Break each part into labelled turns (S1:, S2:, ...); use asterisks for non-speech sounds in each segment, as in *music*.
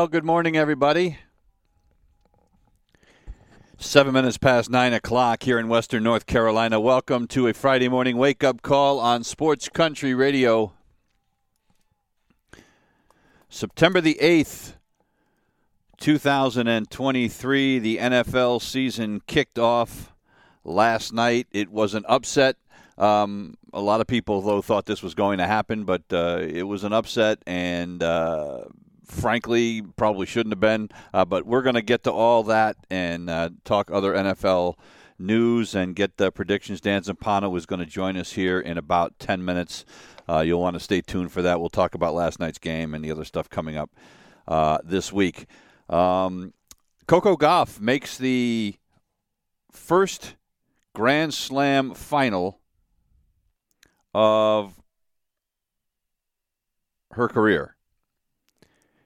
S1: Well, good morning, everybody. Seven minutes past nine o'clock here in Western North Carolina. Welcome to a Friday morning wake up call on Sports Country Radio. September the 8th, 2023, the NFL season kicked off last night. It was an upset. Um, a lot of people, though, thought this was going to happen, but uh, it was an upset, and uh, frankly, probably shouldn't have been. Uh, but we're going to get to all that and uh, talk other NFL news and get the predictions. Dan Zampano is going to join us here in about 10 minutes. Uh, you'll want to stay tuned for that. We'll talk about last night's game and the other stuff coming up uh, this week. Um, Coco Gauff makes the first Grand Slam final of her career.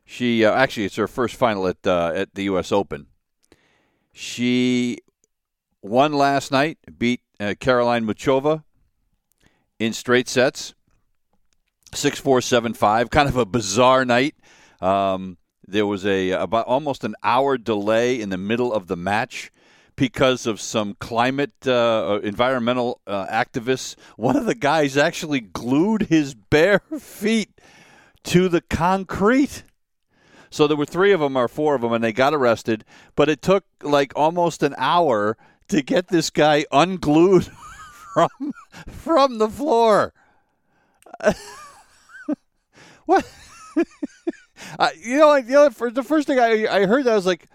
S1: She uh, actually it's her first final at uh, at the U.S. Open. She won last night, beat uh, Caroline Muchova in straight sets, six four seven five. Kind of a bizarre night. Um, there was a about almost an hour delay in the middle of the match because of some climate uh, environmental uh, activists. One of the guys actually glued his bare *laughs* feet to the concrete. So there were three of them or four of them, and they got arrested. But it took like almost an hour to get this guy unglued *laughs* from from the floor. *laughs* what? you know, you know, the first thing I I heard that I was like,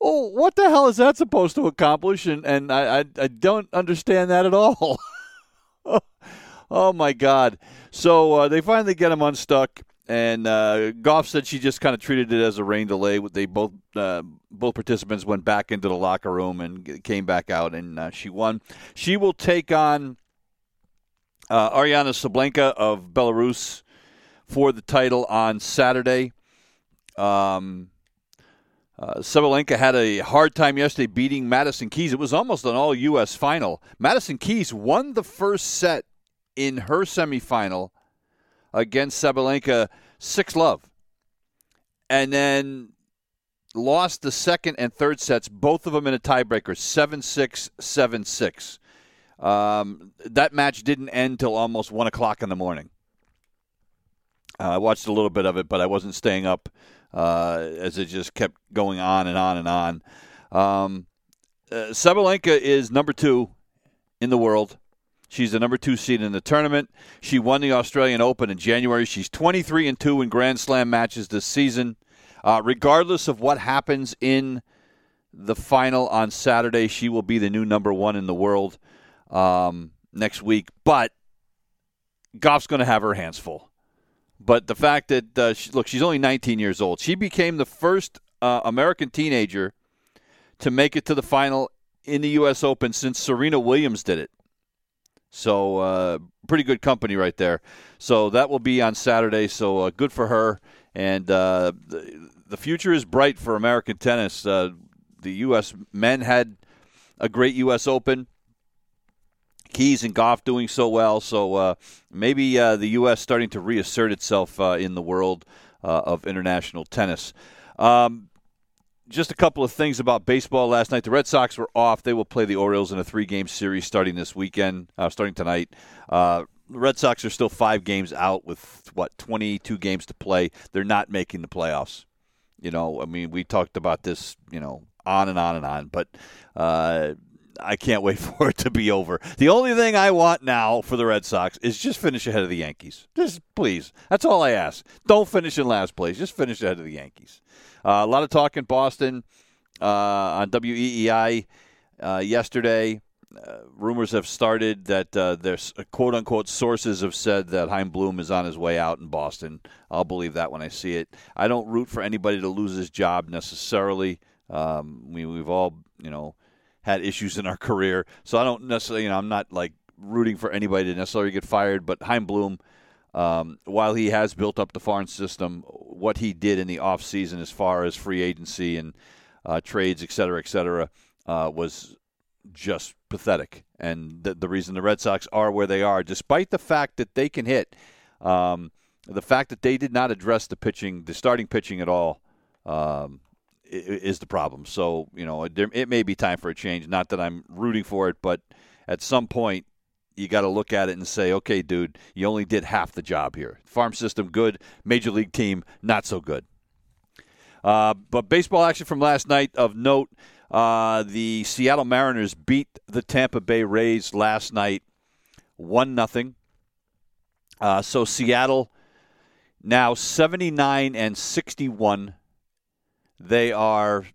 S1: oh, what the hell is that supposed to accomplish? And and I I, I don't understand that at all. *laughs* oh my God! So uh, they finally get him unstuck and uh, Gauff said she just kind of treated it as a rain delay. They both uh, both participants went back into the locker room and came back out, and uh, she won. She will take on uh, Aryna Sabalenka of Belarus for the title on Saturday. Um, uh, Sabalenka had a hard time yesterday beating Madison Keys. It was almost an all U.S. final. Madison Keys won the first set in her semifinal against Sabalenka, six love, and then lost the second and third sets, both of them in a tiebreaker, seven six, seven six. Um, that match didn't end till almost one o'clock in the morning. Uh, I watched a little bit of it, but I wasn't staying up uh, as it just kept going on and on and on. Um, uh, Sabalenka is number two in the world. She's the number two seed in the tournament. She won the Australian Open in January. She's 23 and two in Grand Slam matches this season. Uh, regardless of what happens in the final on Saturday, she will be the new number one in the world um, next week. But Gauff's going to have her hands full. But the fact that uh, she, look, she's only 19 years old. She became the first uh, American teenager to make it to the final in the U.S. Open since Serena Williams did it. So uh, pretty good company right there. So that will be on Saturday. So uh, good for her. And uh, the, the, future is bright for American tennis. Uh, the U.S. men had a great U.S. Open. Keys and Gauff doing so well. So uh, maybe uh, the U.S. starting to reassert itself in the world of international tennis. Um, just a couple of things about baseball last night. The Red Sox were off. They will play the Orioles in a three-game series starting this weekend, uh, starting tonight. Uh, the Red Sox are still five games out with what 22 games to play. They're not making the playoffs. You know, I mean, we talked about this, you know, on and on and on, but uh, I can't wait *laughs* for it to be over. The only thing I want now for the Red Sox is just finish ahead of the Yankees. Just please. That's all I ask. Don't finish in last place. Just finish ahead of the Yankees. Uh, a lot of talk in Boston. uh, on WEEI uh, yesterday. Uh, rumors have started that uh, there's quote unquote sources have said that Chaim Bloom is on his way out in Boston. I'll believe that when I see it. I don't root for anybody to lose his job necessarily. Um, we, we've all, you know, had issues in our career, so I don't necessarily, you know, I'm not like rooting for anybody to necessarily get fired. But Chaim Bloom, um, while he has built up the farm system, what he did in the offseason as far as free agency and uh, trades, et cetera, et cetera, uh, was just pathetic. And the, the, reason the Red Sox are where they are, despite the fact that they can hit, um, the fact that they did not address the pitching, the starting pitching at all, um, is the problem. So you know, it, may be time for a change. Not that I'm rooting for it, but at some point, you got to look at it and say, okay, dude, you only did half the job here. Farm system good, major league team not so good. Uh, but baseball action from last night of note: uh, the Seattle Mariners beat the Tampa Bay Rays last night, one nothing. Uh, so Seattle now seventy nine and sixty one. They are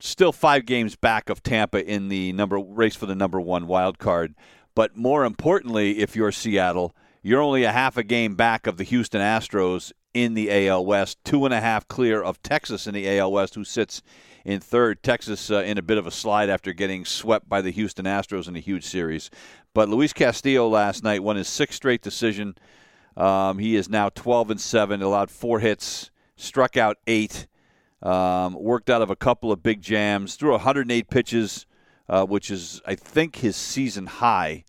S1: still five games back of Tampa in the number race for the number one wild card. But more importantly, if you're Seattle, you're only a half a game back of the Houston Astros in the AL West, two and a half clear of Texas in the AL West, who sits in third. Texas uh, in a bit of a slide after getting swept by the Houston Astros in a huge series. But Luis Castillo last night won his sixth straight decision. Um, he is now 12 and seven, allowed four hits, struck out eight, um, worked out of a couple of big jams, threw 108 pitches, uh, which is I think his season high.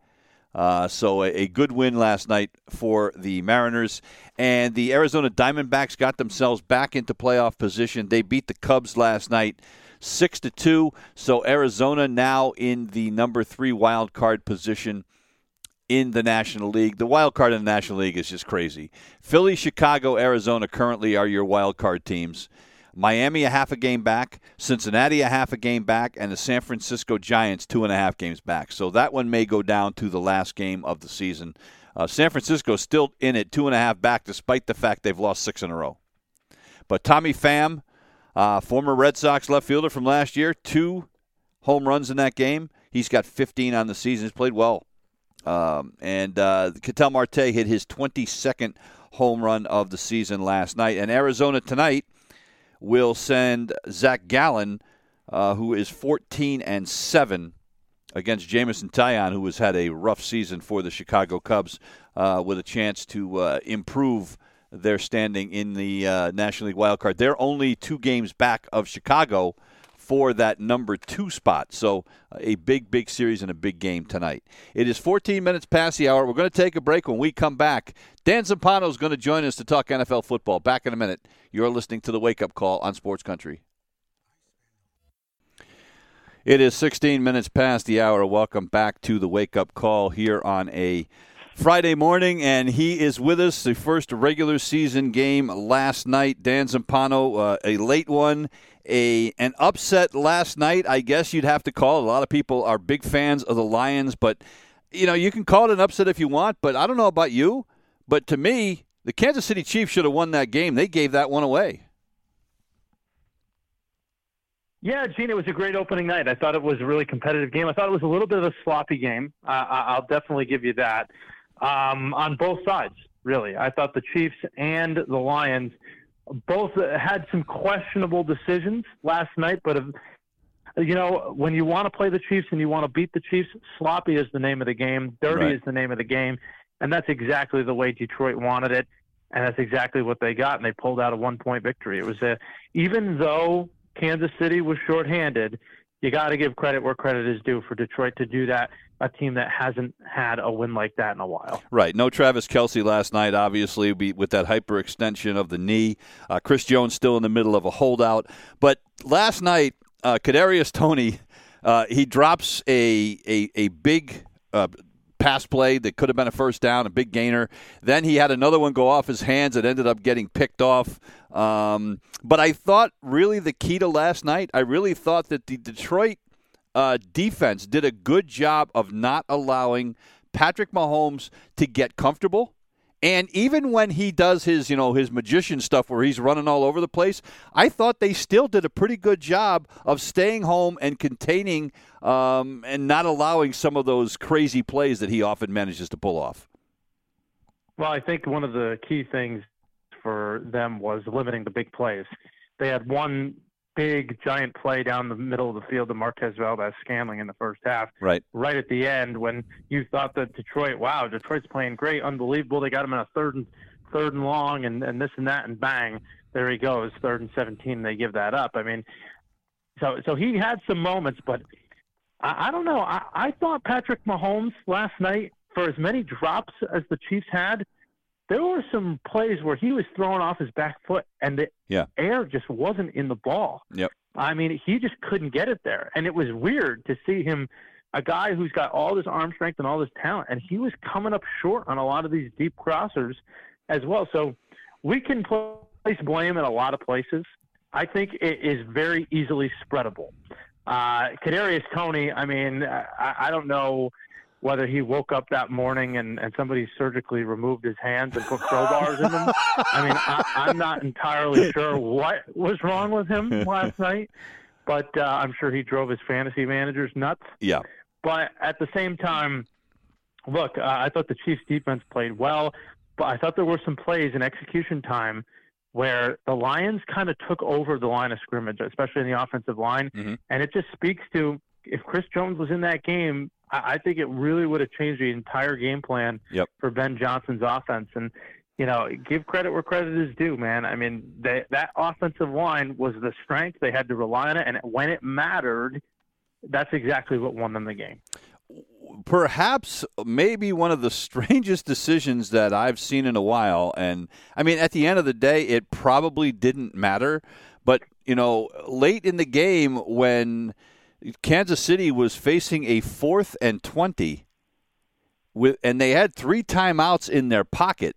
S1: Uh, so a, a, good win last night for the Mariners. And the Arizona Diamondbacks got themselves back into playoff position. They beat the Cubs last night. Six to two, so Arizona now in the number three wild card position in the National League. The wild card in the National League is just crazy. Philly, Chicago, Arizona currently are your wild card teams. Miami a half a game back, Cincinnati a half a game back, and the San Francisco Giants two and a half games back. So that one may go down to the last game of the season. Uh, San Francisco still in it, two and a half back, despite the fact they've lost six in a row. But Tommy Pham, uh, former Red Sox left fielder from last year, two home runs in that game. He's got 15 on the season. He's played well. Um, and uh, Ketel Marte hit his 22nd home run of the season last night. And Arizona tonight – will send Zach Gallen, uh, who is 14 and 7 against Jameson Taillon, who has had a rough season for the Chicago Cubs, uh, with a chance to uh, improve their standing in the uh, National League wild card. They're only two games back of Chicago for that number two spot. So uh, a big, big series and a big game tonight. It is 14 minutes past the hour. We're going to take a break. When we come back, Dan Zampano is going to join us to talk NFL football. Back in a minute. You're listening to the Wake Up Call on Sports Country. It is 16 minutes past the hour. Welcome back to the Wake Up Call here on a Friday morning, and he is with us. The first regular season game last night. Dan Zampano, uh, a late one a an upset last night. I guess you'd have to call. A lot of people are big fans of the Lions, but you know you can call it an upset if you want. But I don't know about you, but to me, the Kansas City Chiefs should have won that game. They gave that one away.
S2: Yeah, Gene, it was a great opening night. I thought it was a really competitive game. I thought it was a little bit of a sloppy game. Uh, I'll definitely give you that um, on both sides. Really, I thought the Chiefs and the Lions both had some questionable decisions last night, but you know, when you want to play the Chiefs and you want to beat the Chiefs, sloppy is the name of the game, dirty right. is the name of the game, and that's exactly the way Detroit wanted it, and that's exactly what they got, and they pulled out a one-point victory. It was a, even though Kansas City was shorthanded, you got to give credit where credit is due for Detroit to do that. A team that hasn't had a win like that in a while.
S1: Right. No Travis Kelce last night, obviously, with that hyperextension of the knee. Uh, Chris Jones still in the middle of a holdout. But last night, uh, Kadarius Toney, uh, he drops a a, a big uh, pass play that could have been a first down, a big gainer. Then he had another one go off his hands that ended up getting picked off. Um, but I thought really the key to last night, I really thought that the Detroit uh, defense did a good job of not allowing Patrick Mahomes to get comfortable And even when he does his, you know, his magician stuff where he's running all over the place, I thought they still did a pretty good job of staying home and containing um, and not allowing some of those crazy plays that he often manages to pull off.
S2: Well, I think one of the key things for them was limiting the big plays. They had one big giant play down the middle of the field to Marquez Valdes Scantling in the first half.
S1: Right.
S2: Right at the end when you thought that Detroit, wow, Detroit's playing great, unbelievable. They got him in a third and third and long and, and this and that and bang, there he goes, third and seventeen, they give that up. I mean so so he had some moments, but I, I don't know. I, I thought Patrick Mahomes last night, for as many drops as the Chiefs had, there were some plays where he was throwing off his back foot and the
S1: yeah.
S2: air just wasn't in the ball.
S1: Yep.
S2: I mean, he just couldn't get it there. And it was weird to see him, a guy who's got all this arm strength and all this talent, and he was coming up short on a lot of these deep crossers as well. So we can place blame in a lot of places. I think it is very easily spreadable. Uh, Kadarius Toney, I mean, I, I don't know whether he woke up that morning and, and somebody surgically removed his hands and put crowbars in them. I mean, I, I'm not entirely sure what was wrong with him last *laughs* night, but uh, I'm sure he drove his fantasy managers nuts.
S1: Yeah.
S2: But at the same time, look, uh, I thought the Chiefs defense played well, but I thought there were some plays in execution time where the Lions kind of took over the line of scrimmage, especially in the offensive line.
S1: Mm-hmm.
S2: And it just speaks to if Chris Jones was in that game, I, I think it really would have changed the entire game plan
S1: Yep.
S2: for Ben Johnson's offense. And you know, give credit where credit is due, man. I mean, they, that offensive line was the strength. They had to rely on it, and when it mattered, that's exactly what won them the game.
S1: perhaps maybe one of the strangest decisions that I've seen in a while. And I mean, at the end of the day, it probably didn't matter. But, you know, late in the game when Kansas City was facing a fourth and 20, with, and they had three timeouts in their pocket,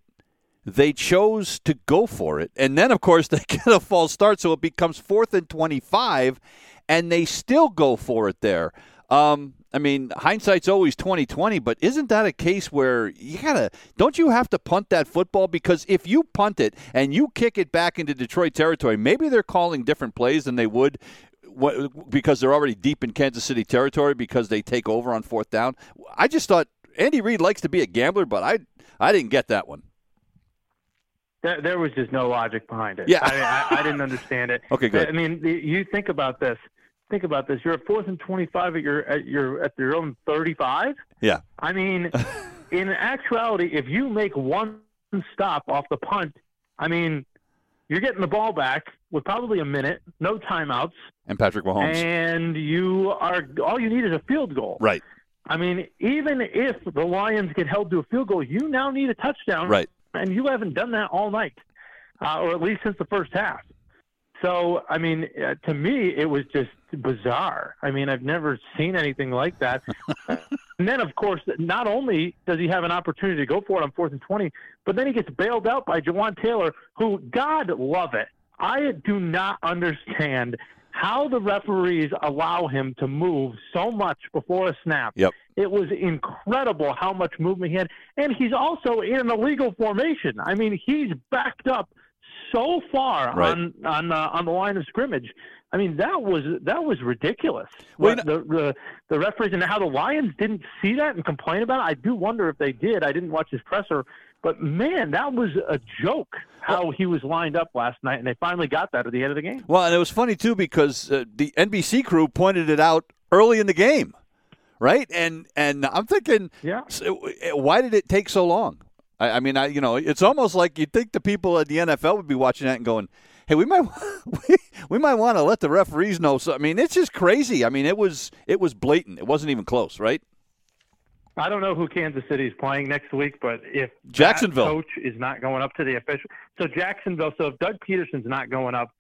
S1: they chose to go for it. And then, of course, *laughs* they get a false start, so it becomes fourth and 25, and they still go for it there. Um, I mean, hindsight's always twenty twenty, but isn't that a case where you gotta? Don't you have to punt that football? Because if you punt it and you kick it back into Detroit territory, maybe they're calling different plays than they would because they're already deep in Kansas City territory because they take over on fourth down. I just thought Andy Reid likes to be a gambler, but I I didn't get that one.
S2: There, there was just no logic behind it.
S1: Yeah.
S2: I, mean, I, I didn't understand it. *laughs*
S1: Okay, good.
S2: I mean, you think about this. Think about this. You're at fourth and twenty-five at your at your at your own thirty-five.
S1: Yeah.
S2: I mean, *laughs* in actuality, if you make one stop off the punt, I mean, you're getting the ball back with probably a minute, no timeouts,
S1: And Patrick Mahomes.
S2: and you are all you need is a field goal.
S1: right.
S2: I mean, even if the Lions get held to a field goal, you now need a touchdown,
S1: Right.
S2: and you haven't done that all night, uh, or at least since the first half. So, I mean, uh, to me, it was just bizarre. I mean, I've never seen anything like that. *laughs* and then, of course, not only does he have an opportunity to go for it on fourth and 20, but then he gets bailed out by Jawaan Taylor, who, God love it, I do not understand how the referees allow him to move so much before a snap.
S1: Yep.
S2: It was incredible how much movement he had. And he's also in an illegal formation. I mean, he's backed up so far
S1: Right.
S2: on on uh, on the line of scrimmage. I mean, that was that was ridiculous.
S1: Well,
S2: the, the the referees and how the Lions didn't see that and complain about it. I do wonder if they did. I didn't watch his presser, but man, that was a joke how he was lined up last night, and they finally got that at the end of the game.
S1: Well, and it was funny too because uh, the NBC crew pointed it out early in the game, right? And and I'm thinking,
S2: Yeah.
S1: why did it take so long? I, I mean, I you know, it's almost like you'd think the people at the NFL would be watching that and going, "Hey, we might *laughs* we, we might want to let the referees know." So I mean, it's just crazy. I mean, it was it was blatant. It wasn't even close, right?
S2: I don't know who Kansas City is playing next week, but if
S1: Jacksonville.
S2: coach is not going up to the official, so Jacksonville. So if Doug Pederson's not going up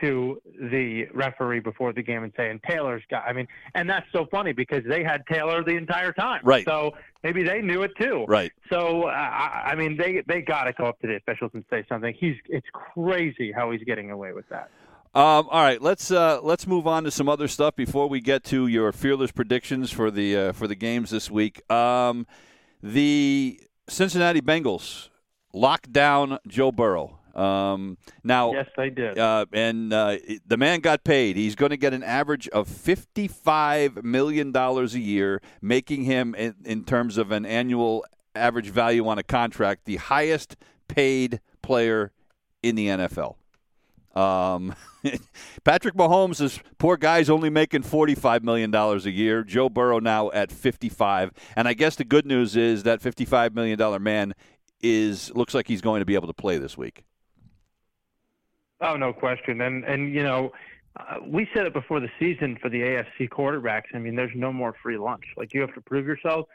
S2: to the referee before the game and saying Taylor's got, I mean, and that's so funny because they had Taylor the entire time,
S1: Right.
S2: So maybe they knew it too,
S1: Right.
S2: So uh, I, I mean, they they got to go up to the officials and say something. He's it's crazy how he's getting away with that.
S1: Um, all right, let's uh, let's move on to some other stuff before we get to your fearless predictions for the uh, for the games this week. Um, the Cincinnati Bengals locked down Joe Burrow. Um, now,
S2: yes, they did.
S1: Uh, and uh, the man got paid. He's going to get an average of fifty-five million dollars a year, making him, in, in terms of an annual average value on a contract, the highest paid player in the NFL. Um, *laughs* Patrick Mahomes is poor guy's only making forty-five million dollars a year. Joe Burrow now at fifty-five, and I guess the good news is that fifty-five million dollar man is looks like he's going to be able to play this week.
S2: Oh, no question. And and you know, uh, we said it before the season for the AFC quarterbacks. I mean, there's no more free lunch. Like you have to prove yourself.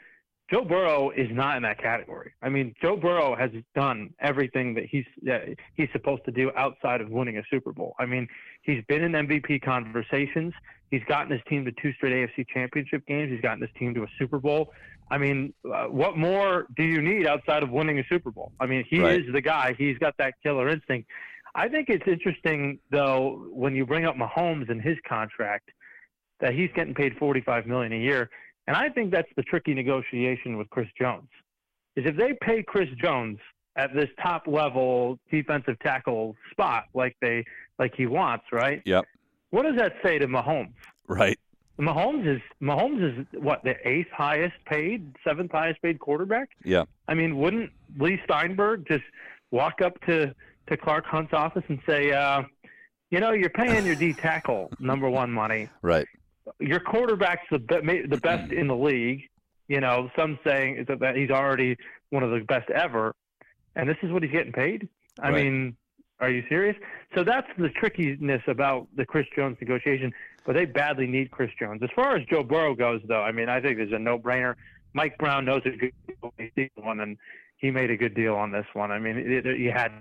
S2: Joe Burrow is not in that category. I mean, Joe Burrow has done everything that he's uh, he's supposed to do outside of winning a Super Bowl. I mean, he's been in MVP conversations. He's gotten his team to two straight AFC Championship games. He's gotten his team to a Super Bowl. I mean, uh, what more do you need outside of winning a Super Bowl? I mean, he right. is the guy. He's got that killer instinct. I think it's interesting though when you bring up Mahomes and his contract that he's getting paid 45 million a year, and I think that's the tricky negotiation with Chris Jones. Is if they pay Chris Jones at this top level defensive tackle spot like they like he wants, right?
S1: Yep.
S2: What does that say to Mahomes?
S1: Right.
S2: Mahomes is Mahomes is what the eighth highest paid, seventh highest paid quarterback.
S1: Yeah.
S2: I mean, wouldn't Leigh Steinberg just walk up to to Clark Hunt's office and say, uh, you know, you're paying your D tackle number one money. *laughs*
S1: Right.
S2: Your quarterback's the be- the best in the league. You know, some saying that he's already one of the best ever, and this is what he's getting paid. I right. mean, are you serious? So that's the trickiness about the Chris Jones negotiation. But they badly need Chris Jones. As far as Joe Burrow goes, though, I mean, I think there's a no-brainer. Mike Brown knows a good one, and he made a good deal on this one. I mean, it, it, you had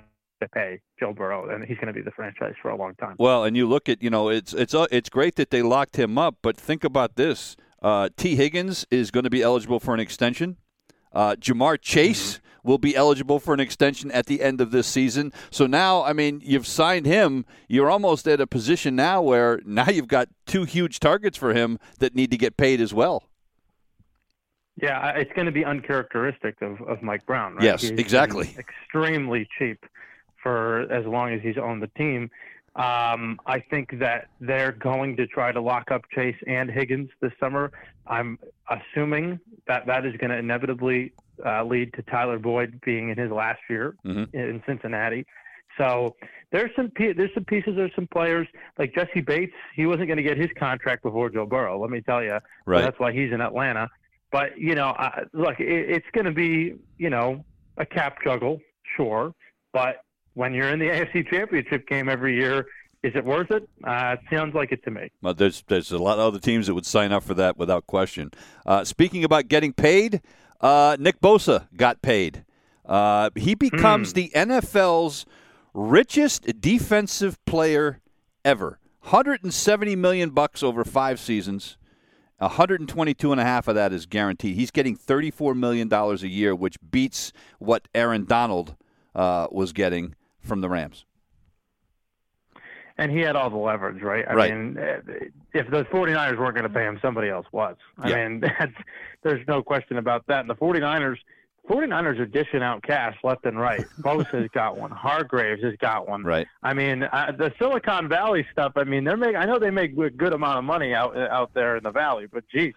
S2: to pay Joe Burrow, and he's going to be the franchise for a long time.
S1: Well, and you look at you know it's it's uh, it's great that they locked him up, but think about this: uh, Tee Higgins is going to be eligible for an extension. Uh, Ja'Marr Chase mm-hmm. will be eligible for an extension at the end of this season. So now, I mean, you've signed him. You're almost at a position now where now you've got two huge targets for him that need to get paid as well.
S2: Yeah, it's going to be uncharacteristic of, of Mike Brown. Right?
S1: Yes, He's exactly.
S2: Extremely cheap for as long as he's on the team. Um, I think that they're going to try to lock up Chase and Higgins this summer. I'm assuming that that is going to inevitably uh, lead to Tyler Boyd being in his last year mm-hmm. in Cincinnati. So there's some there's some pieces, there's some players like Jessie Bates. He wasn't going to get his contract before Joe Burrow. Let me tell you,
S1: right.
S2: that's why he's in Atlanta. But you know, uh, look, it, it's going to be you know a cap juggle, sure, but when you're in the *laughs* AFC Championship game every year, is it worth it? Uh, it sounds like it to me.
S1: Well, there's there's a lot of other teams that would sign up for that without question. Uh, speaking about getting paid, uh, Nick Bosa got paid. Uh, he becomes hmm. the NFL's richest defensive player ever. 170 million bucks over five seasons. 122 and a half of that is guaranteed. He's getting 34 million dollars a year, which beats what Aaron Donald uh, was getting from the Rams.
S2: And he had all the leverage, right? I
S1: right.
S2: mean, if the 49ers weren't going to pay him, somebody else was. I yeah. mean, *laughs* that's, there's no question about that. And the 49ers, 49ers are dishing out cash left and right. *laughs* Bosa's got one. Hargraves has got one.
S1: Right.
S2: I mean, uh, the Silicon Valley stuff. I mean, they're making. I know they make a good amount of money out out there in the valley, but geez,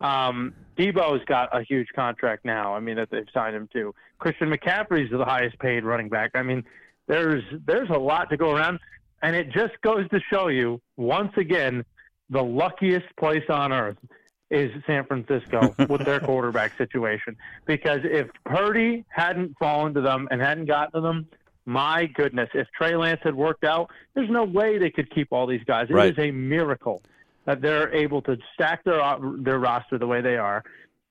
S2: um, Deebo's got a huge contract now. I mean, that they've signed him to. Christian McCaffrey's the highest paid running back. I mean, there's there's a lot to go around, and it just goes to show you once again the luckiest place on earth is San Francisco *laughs* with their quarterback situation. Because if Purdy hadn't fallen to them and hadn't gotten to them, my goodness, if Trey Lance had worked out, there's no way they could keep all these guys. It
S1: right.
S2: is a miracle that they're able to stack their uh, their roster the way they are,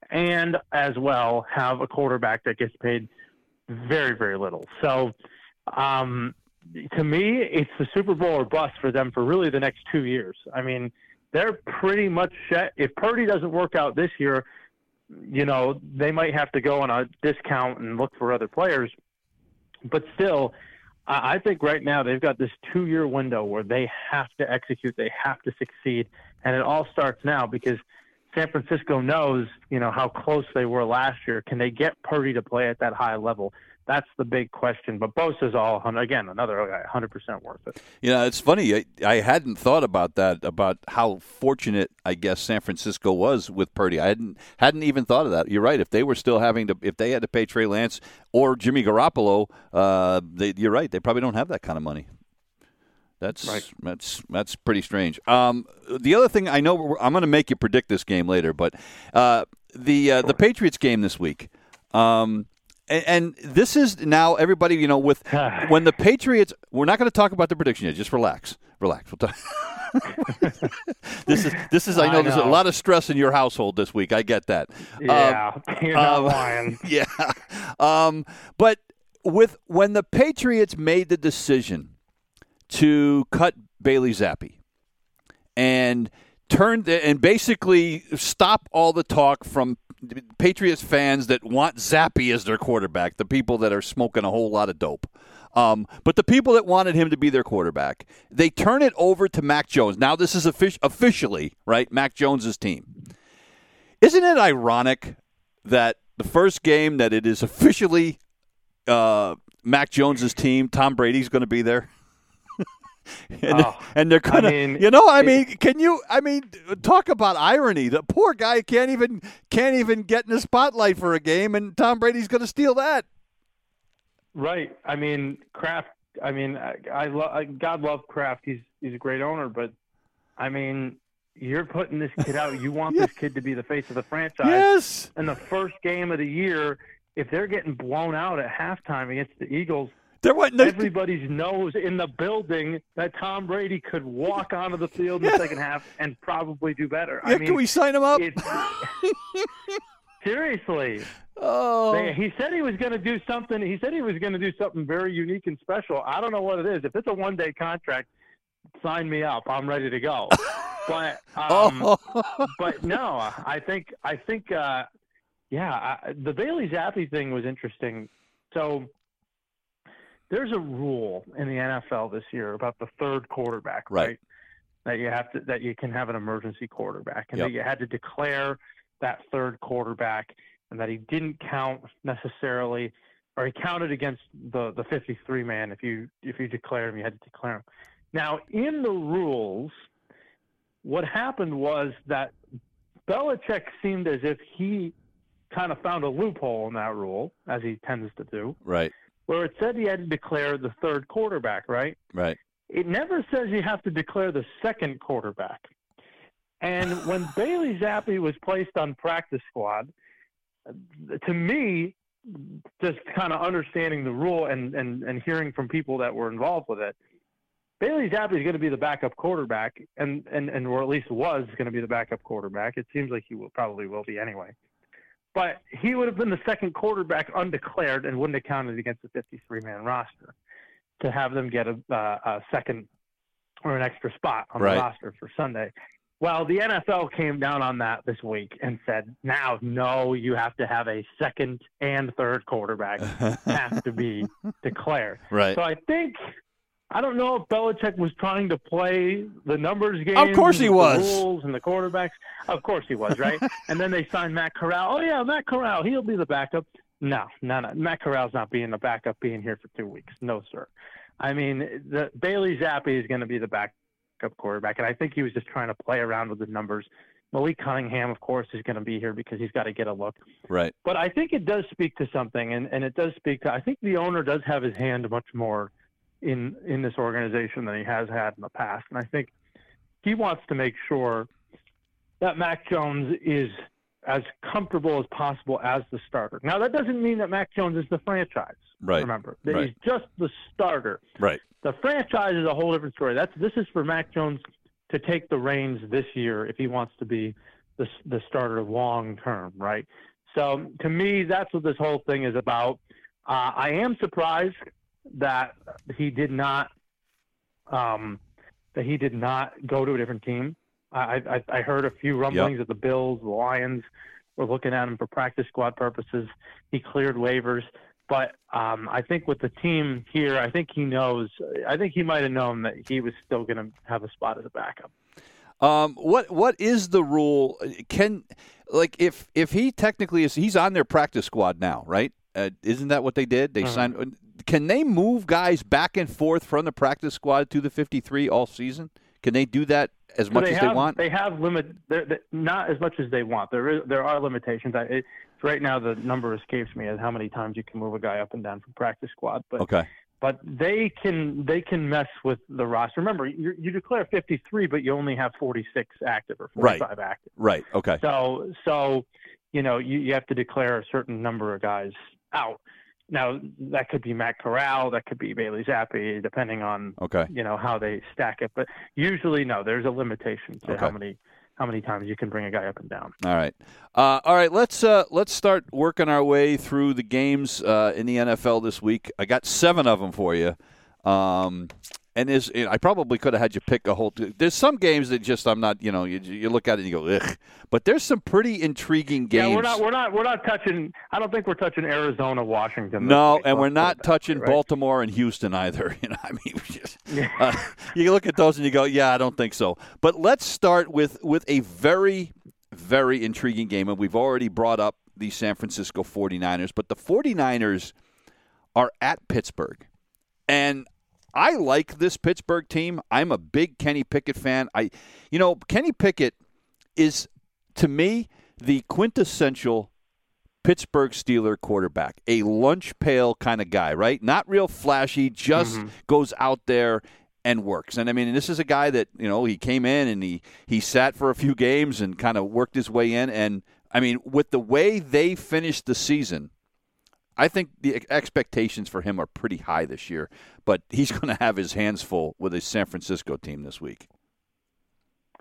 S2: and as well have a quarterback that gets paid very very little. So, um, to me, it's the Super Bowl or bust for them for really the next two years. I mean, they're pretty much set. If Purdy doesn't work out this year, you know they might have to go on a discount and look for other players. But still, I think right now they've got this two year window where they have to execute, they have to succeed, and it all starts now because San Francisco knows, you know, how close they were last year. Can they get Purdy to play at that high level? That's the big question. But Bosa's all again another 100% worth it.
S1: You know, it's funny. I, I hadn't thought about that about how fortunate I guess San Francisco was with Purdy. I hadn't hadn't even thought of that. You're right. If they were still having to, if they had to pay Trey Lance or Jimmy Garoppolo, uh, they, you're right. They probably don't have that kind of money. That's right. that's that's pretty strange. Um, the other thing I know, I'm going to make you predict this game later, but uh, the uh, sure. the Patriots game this week. Um, and, and, this is now everybody, you know, with *sighs* when the Patriots. We're not going to talk about the prediction yet. Just relax, relax. We'll talk. *laughs* this is this is. I know, I know, there's a lot of stress in your household this week. I get that.
S2: Yeah, um, *laughs* you're not um, lying. *laughs*
S1: Yeah, um, but with when the Patriots made the decision to cut Bailey Zappe and turn the, and basically stop all the talk from Patriots fans that want Zappe as their quarterback, the people that are smoking a whole lot of dope. Um, but the people that wanted him to be their quarterback, they turn it over to Mac Jones. Now this is offic- officially right, Mac Jones's team. Isn't it ironic that the first game that it is officially uh, Mac Jones's team, Tom Brady's going to be there? *laughs* *laughs* and, oh, and they're gonna, I mean, you know, I mean, can you? I mean, talk about irony. The poor guy can't even can't even get in the spotlight for a game, and Tom Brady's going to steal that.
S2: Right. I mean, Kraft. I mean, I, I love God love Kraft. He's he's a great owner, but I mean, you're putting this kid out. You want *laughs* this kid to be the face of the franchise.
S1: Yes.
S2: And the first game of the year, if they're getting blown out at halftime against the Eagles
S1: there wasn't
S2: everybody's knows in the building that Tom Brady could walk onto the field in the second half and probably do better.
S1: Yeah,
S2: I mean,
S1: can we sign him up? *laughs*
S2: seriously.
S1: Oh.
S2: They, he said he was going to do something. He said he was going to do something very unique and special. I don't know what it is. If it's a one-day contract, sign me up. I'm ready to go. *laughs* but um, oh. but no, I think I think uh, yeah, I, the Bailey Zappe thing was interesting. So there's a rule in the NFL this year about the third quarterback, right? right? That you have to that you can have an emergency quarterback, and yep. that you had to declare that third quarterback, and that he didn't count necessarily, or he counted against the the 53 man. If you if you declare him, you had to declare him. Now, in the rules, what happened was that Belichick seemed as if he kind of found a loophole in that rule, as he tends to do.
S1: Right
S2: where it said he had to declare the third quarterback, right?
S1: Right.
S2: It never says you have to declare the second quarterback. And *laughs* when Bailey Zappe was placed on practice squad, to me, just kind of understanding the rule and, and, and hearing from people that were involved with it, Bailey Zappe is going to be the backup quarterback, and, and, and or at least was going to be the backup quarterback. It seems like he will probably will be anyway but he would have been the second quarterback undeclared and wouldn't have counted against the 53 man roster to have them get a, uh, a second or an extra spot on
S1: right.
S2: the roster for Sunday. Well, the NFL came down on that this week and said, now, no, you have to have a second and third quarterback *laughs* have to be declared.
S1: Right.
S2: So I think I don't know if Belichick was trying to play the numbers game.
S1: Of course he was.
S2: rules and the quarterbacks. Of course he was, right? *laughs* and then they signed Matt Corral. Oh yeah, Matt Corral. He'll be the backup. No, no, no. Matt Corral's not being the backup. Being here for two weeks. No, sir. I mean, the Bailey Zappe is going to be the backup quarterback, and I think he was just trying to play around with the numbers. Malik Cunningham, of course, is going to be here because he's got to get a look.
S1: Right.
S2: But I think it does speak to something, and, and it does speak to. I think the owner does have his hand much more in in this organization than he has had in the past. And I think he wants to make sure that Mac Jones is as comfortable as possible as the starter. Now that doesn't mean that Mac Jones is the franchise.
S1: Right.
S2: Remember, that
S1: right.
S2: he's just the starter.
S1: Right.
S2: The franchise is a whole different story. That's this is for Mac Jones to take the reins this year if he wants to be the the starter long term, right? So to me, that's what this whole thing is about. Uh, I am surprised that he did not um, that he did not go to a different team. I, I, I heard a few rumblings yep. that the Bills, the Lions were looking at him for practice squad purposes. He cleared waivers, but um, I think with the team here, I think he knows. I think he might have known that he was still going to have a spot as a backup.
S1: Um, what what is the rule? Can like if if he technically is he's on their practice squad now, right? Uh, isn't that what they did? They
S2: Mhm.
S1: signed. Can they move guys back and forth from the practice squad to the 53 all season? Can they do that as
S2: So
S1: much
S2: they
S1: as
S2: have,
S1: they want?
S2: They have limit, they're, they not as much as they want. There is, there are limitations. I, it, right now, the number escapes me as how many times you can move a guy up and down from practice squad. But
S1: okay.
S2: but they can they can mess with the roster. Remember, you, you declare 53, but you only have 46 active or
S1: Right.
S2: 45 active.
S1: Right. Okay.
S2: So so you know you, you have to declare a certain number of guys out. Now that could be Matt Corral, that could be Bailey Zappe, depending on
S1: Okay.
S2: you know how they stack it. But usually, no, there's a limitation to how many how many times you can bring a guy up and down.
S1: All right, uh, all right. Let's uh, let's start working our way through the games uh, in the NFL this week. I got seven of them for you, um, and there's I probably could have had you pick a whole. There's some games that just I'm not. You know, you, you look at it and you go ugh, but there's some pretty intriguing games.
S2: Yeah, we're not we're not we're not touching. I don't think we're touching Arizona, Washington.
S1: no, and we're not touching
S2: right?
S1: Baltimore and Houston either. *laughs* You know, I mean, just,
S2: Yeah.
S1: uh, you look at those and you go, yeah, I don't think so. But let's start with with a very very intriguing game, and we've already brought up the San Francisco 49ers, but the 49ers are at Pittsburgh, and I like this Pittsburgh team. I'm a big Kenny Pickett fan. I, you know, Kenny Pickett is to me the quintessential Pittsburgh Steeler quarterback, a lunch pail kind of guy, right? Not real flashy, just mm-hmm. goes out there and works. And I mean, this is a guy that you know he came in and he he sat for a few games and kind of worked his way in. And I mean, with the way they finished the season, I think the expectations for him are pretty high this year. But *laughs* he's going to have his hands full with his San Francisco team this week.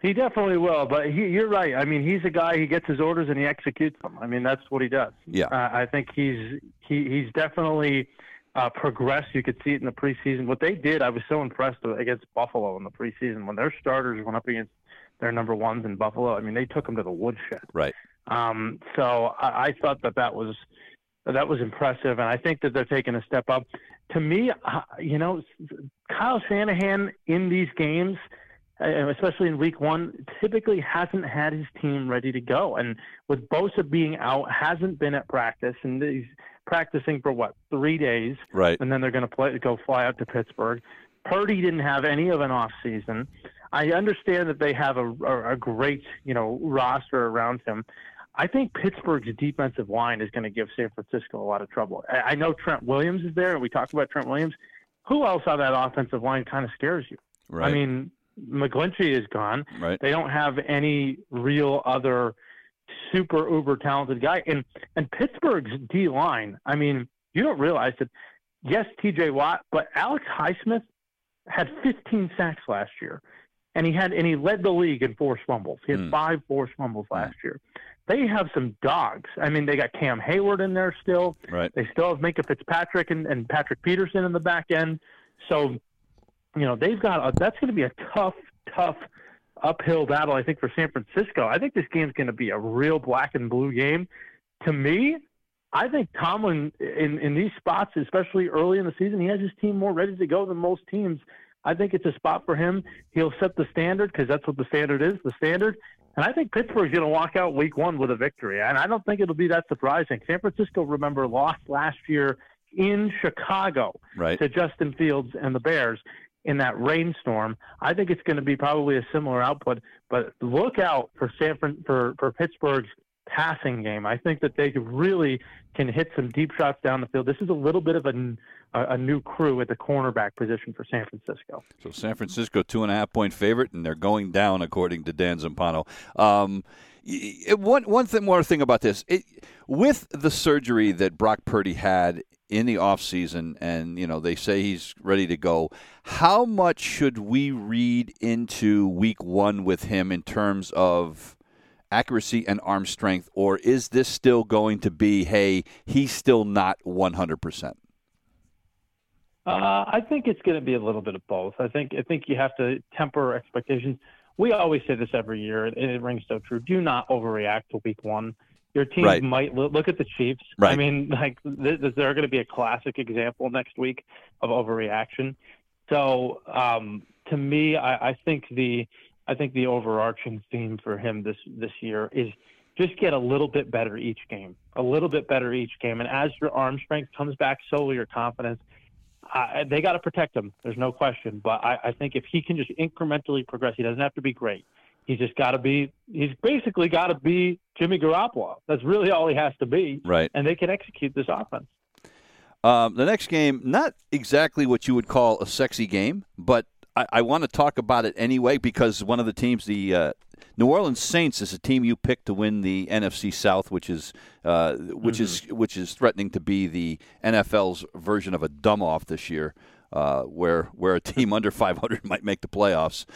S2: He definitely will, but he, you're right. I mean, he's a guy. He gets his orders and he executes them. I mean, that's what he does.
S1: Yeah.
S2: Uh, I think he's he, he's definitely uh, progressed. You could see it in the preseason. What they did, I was so impressed with against Buffalo in the preseason when their starters went up against their number ones in Buffalo. I mean, they took them to the woodshed.
S1: Right.
S2: Um, so I, I thought that that was that was impressive, and I think that they're taking a step up. To me, uh, you know, Kyle Shanahan in these games, uh, especially in Week One, typically hasn't had his team ready to go, and with Bosa being out, hasn't been at practice, and he's practicing for what three days,
S1: Right.
S2: and then they're going to play go fly out to Pittsburgh. Purdy didn't have any of an off season. I understand that they have a, a, a great you know roster around him. I think Pittsburgh's defensive line is going to give San Francisco a lot of trouble. I, I know Trent Williams is there, and we talked about Trent Williams. Who else on that offensive line kind of scares you?
S1: Right.
S2: I mean, McGlinchey is gone.
S1: right.
S2: They don't have any real other super uber talented guy. And and Pittsburgh's D line, I mean, you don't realize that yes, TJ Watt, but Alex Highsmith had 15 sacks last year. And he had and he led the league in forced fumbles. He had
S1: Hmm.
S2: five forced fumbles last year. They have some dogs. I mean, they got Cam Hayward in there still.
S1: Right.
S2: They still have Minkah Fitzpatrick and, and Patrick Peterson in the back end. So, you know, they've got a, that's going to be a tough, tough uphill battle. I think for San Francisco. I think this game's going to be a real black and blue game. To me, I think Tomlin in in these spots, especially early in the season, he has his team more ready to go than most teams. I think it's a spot for him. He'll set the standard because that's what the standard is, the standard. And I think Pittsburgh's going to walk out week one with a victory. And I don't think it'll be that surprising. San Francisco, remember, lost last year in Chicago
S1: Right.
S2: to Justin Fields and the Bears in that rainstorm. I think it's going to be probably a similar output, but look out for San Fran- for for Pittsburgh's passing game. I think that they really can hit some deep shots down the field. This is a little bit of a, a, new crew at the cornerback position for San Francisco.
S1: So San Francisco two and a half point favorite, and they're going down according to Dan Zampano. Um, one one thing more thing about this it, with the surgery that Brock Purdy had in the offseason and you know they say he's ready to go how much should we read into week 1 with him in terms of accuracy and arm strength or is this still going to be hey he's still not 100%
S2: Uh, I think it's going to be a little bit of both. I think I think you have to temper expectations. We always say this every year, and it rings so true. Do not overreact to week one. Your team
S1: Right.
S2: might lo- look at the Chiefs. I mean, *laughs* like th- th- they're going to be a classic example next week of overreaction. So, um, to me, I, I think the I think the overarching theme for him this this year is just get a little bit better each game, a little bit better each game. And as your arm strength comes back, so will your confidence. Uh, they got to protect him. There's no question. But I, I think if he can just incrementally progress, he doesn't have to be great. He's just got to be. He's basically got to be Jimmy Garoppolo. That's really all he has to be.
S1: Right.
S2: And they can execute this offense.
S1: Um, the next game, not exactly what you would call a sexy game, but I, I want to talk about it anyway because one of the teams, the uh, New Orleans Saints, is a team you picked to win the NFC South, which is uh, which mm-hmm. is which is threatening to be the NFL's version of a dumb off this year, uh, where where a team *laughs* under 500 might make the playoffs.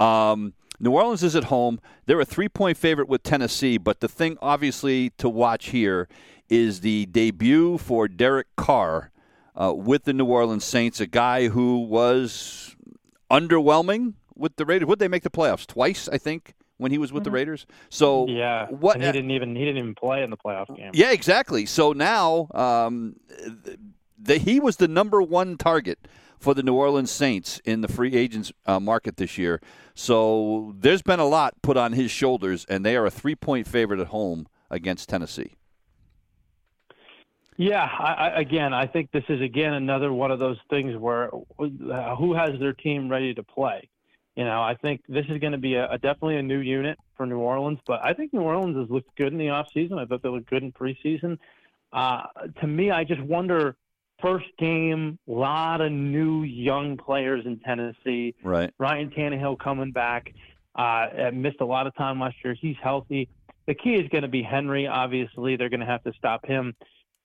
S1: Um, New Orleans is at home. They're a three point favorite with Tennessee, but the thing obviously to watch here is the debut for Derek Carr uh, with the New Orleans Saints, a guy who was underwhelming with the Raiders. Would they make the playoffs twice? I think when he was with mm-hmm. the Raiders. So
S2: yeah,
S1: what
S2: and he didn't even he didn't even play in the playoff game.
S1: Yeah, exactly. So now um, the, he was the number one target for the New Orleans Saints in the free agents uh, market this year. So there's been a lot put on his shoulders, and they are a three point favorite at home against Tennessee.
S2: Yeah, I, I, again, I think this is again another one of those things where uh, who has their team ready to play. You know, I think this is going to be a, a, definitely a new unit for New Orleans, but I think New Orleans has looked good in the offseason. I thought they looked good in preseason. Uh, to me, I just wonder first game, a lot of new young players in Tennessee.
S1: Right.
S2: Ryan Tannehill coming back. Uh, missed a lot of time last year. He's healthy. The key is going to be Henry. Obviously, they're going to have to stop him.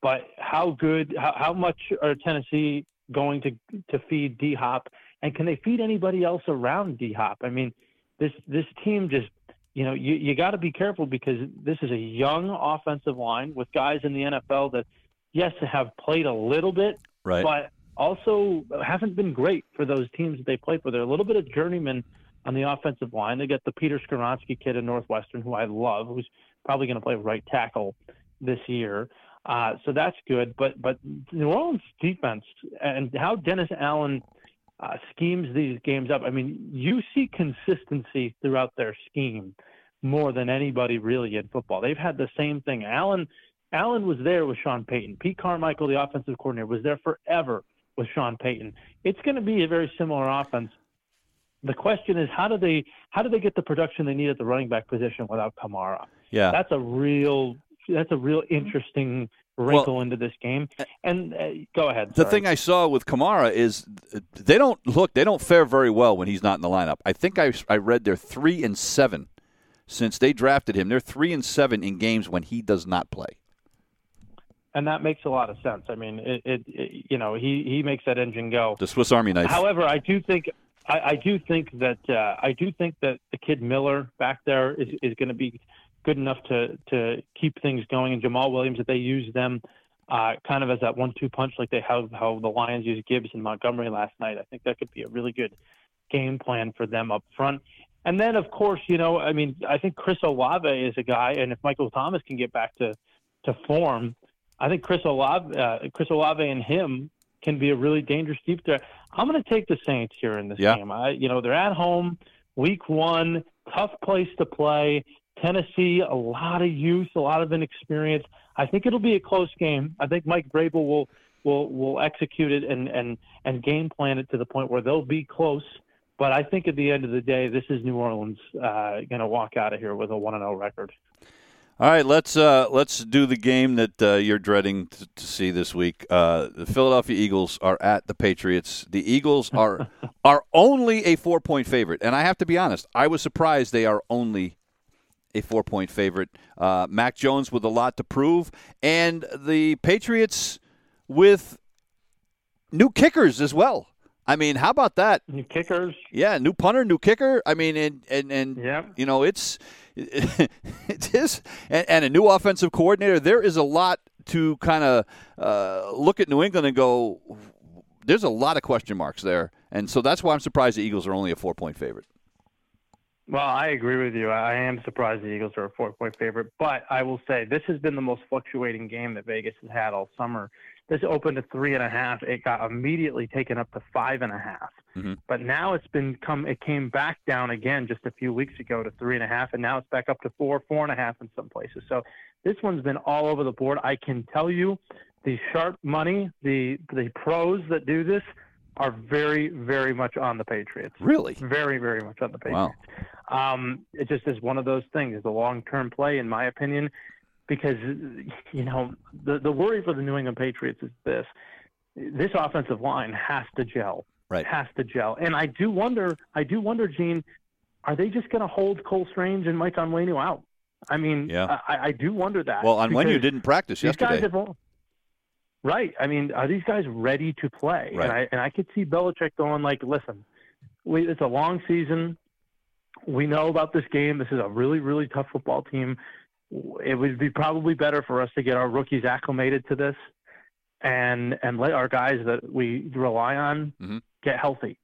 S2: But how good? How, how much are Tennessee going to to feed D Hop? And can they feed anybody else around D Hop? I mean, this this team just you know you you got to be careful because this is a young offensive line with guys in the NFL that yes, have played a little bit,
S1: right.
S2: but also haven't been great for those teams that they play for. They're a little bit of journeyman on the offensive line. They get the Peter Skoronski kid in Northwestern, who I love, who's probably going to play right tackle this year. Uh, so that's good. But but New Orleans defense and how Dennis Allen uh, schemes these games up. I mean, you see consistency throughout their scheme more than anybody really in football. They've had the same thing. Allen Allen was there with Sean Payton. Pete Carmichael, the offensive coordinator, was there forever with Sean Payton. It's going to be a very similar offense. The question is, how do they how do they get the production they need at the running back position without Kamara?
S1: Yeah,
S2: that's a real that's a real interesting wrinkle well, into this game. And uh, go ahead.
S1: The thing I saw with Kamara is they don't look they don't fare very well when he's not in the lineup. I think I I read they're three and seven since they drafted him. They're three and seven in games when he does not play
S2: and that makes a lot of sense. I mean, it, it, it, you know he he makes that engine go.
S1: The Swiss Army knife.
S2: However, I do think I, I do think that uh, I do think that the kid Miller back there is is going to be good enough to to keep things going. And Jamaal Williams, if they use them uh, kind of as that one-two punch, like they have how the Lions used Gibbs and Montgomery last night, I think that could be a really good game plan for them up front. And then, of course, you know, I mean, I think Chris Olave is a guy, and if Michael Thomas can get back to to form, I think Chris Olave, uh, Chris Olave and him can be a really dangerous deep threat. I'm going to take the Saints here in this
S1: yeah.
S2: game. I, you know, they're at home, week one, tough place to play. Tennessee, a lot of youth, a lot of inexperience. I think it'll be a close game. I think Mike Vrabel will will will execute it and and and game plan it to the point where they'll be close. But I think at the end of the day, this is New Orleans uh, going to walk out of here with a one and zero oh record.
S1: All right, let's uh, let's do the game that uh, you're dreading to, to, see this week. Uh, the Philadelphia Eagles are at the Patriots. The Eagles are *laughs* are only a four point favorite, and I have to be honest, I was surprised they are only a four point favorite. Uh, Mac Jones with a lot to prove, and the Patriots with new kickers as well. I mean, how about that?
S2: New kickers.
S1: Yeah, new punter, new kicker. I mean, and and and
S2: yeah.
S1: you know, it's *laughs* it is, and, and, a new offensive coordinator. There is a lot to kind of uh, look at New England and go. There's a lot of question marks there, and so that's why I'm surprised the Eagles are only a four point favorite.
S2: Well, I agree with you. I am surprised the Eagles are a four point favorite, but I will say this has been the most fluctuating game that Vegas has had all summer. this opened at three and a half. It got immediately taken up to five and a half.
S1: Mm-hmm.
S2: But now it's been come. It came back down again just a few weeks ago to three and a half, and now it's back up to four, four and a half in some places. So this one's been all over the board. I can tell you, the sharp money, the the pros that do this are very, very much on the Patriots.
S1: Really?
S2: Very, very much on the Patriots. Wow. Um, it just is one of those things. It's a long-term play, in my opinion, because you know the the worry for the New England Patriots is this: this offensive line has to gel.
S1: Right.
S2: Has to gel, and I do wonder. I do wonder, Gene, are they just going to hold Cole Strange and Mike Onwenu out? I mean,
S1: yeah.
S2: I, I do wonder that.
S1: Well, Onwenu didn't practice yesterday.
S2: Have, right. I mean, are these guys ready to play?
S1: Right.
S2: And I and I could see Belichick going like, listen, we, it's a long season. We know about this game. This is a really, really tough football team. It would be probably better for us to get our rookies acclimated to this, and and let our guys that we rely on
S1: mm-hmm.
S2: get healthy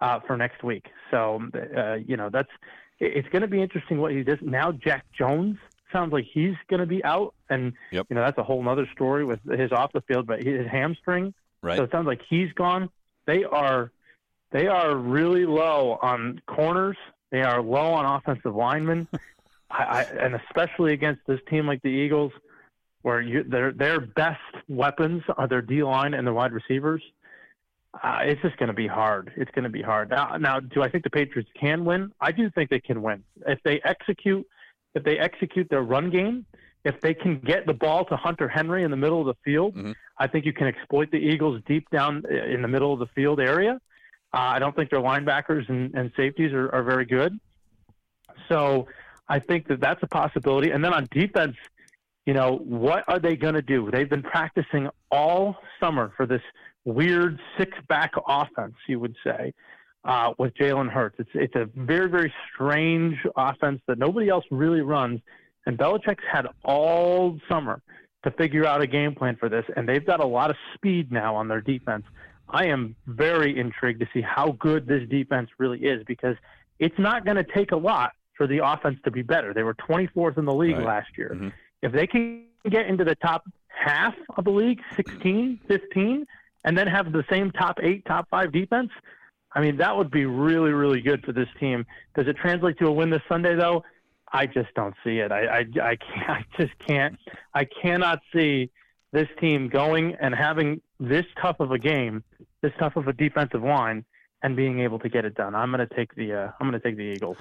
S2: uh, for next week. So uh, you know that's it's going to be interesting what he does now. Jack Jones sounds like he's going to be out, and
S1: yep.
S2: you know that's a whole other story with his off the field, but his hamstring.
S1: Right.
S2: So it sounds like he's gone. They are they are really low on corners. They are low on offensive linemen, *laughs* I, I, and especially against this team like the Eagles, where you, their their best weapons are their D line and their wide receivers. Uh, it's just going to be hard. It's going to be hard. Now, now, do I think the Patriots can win? I do think they can win if they execute. If they execute their run game, if they can get the ball to Hunter Henry in the middle of the field,
S1: mm-hmm.
S2: I think you can exploit the Eagles deep down in the middle of the field area. Uh, I don't think their linebackers and, and safeties are, are very good. So I think that that's a possibility. And then on defense, you know, what are they going to do? They've been practicing all summer for this weird six back offense, you would say, uh, with Jalen Hurts. It's, it's a very, very strange offense that nobody else really runs. And Belichick's had all summer to figure out a game plan for this, and they've got a lot of speed now on their defense. I am very intrigued to see how good this defense really is because it's not going to take a lot for the offense to be better. They were 24th in the league
S1: right.
S2: last year.
S1: Mm-hmm.
S2: If they can get into the top half of the league, 16, 15, and then have the same top eight, top five defense, I mean, that would be really, really good for this team. Does it translate to a win this Sunday, though? I just don't see it. I, I, I, can't, *laughs* I just can't. I cannot see this team going and having this tough of a game, this tough of a defensive line, and being able to get it done. I'm going to take the uh, I'm going to take the Eagles.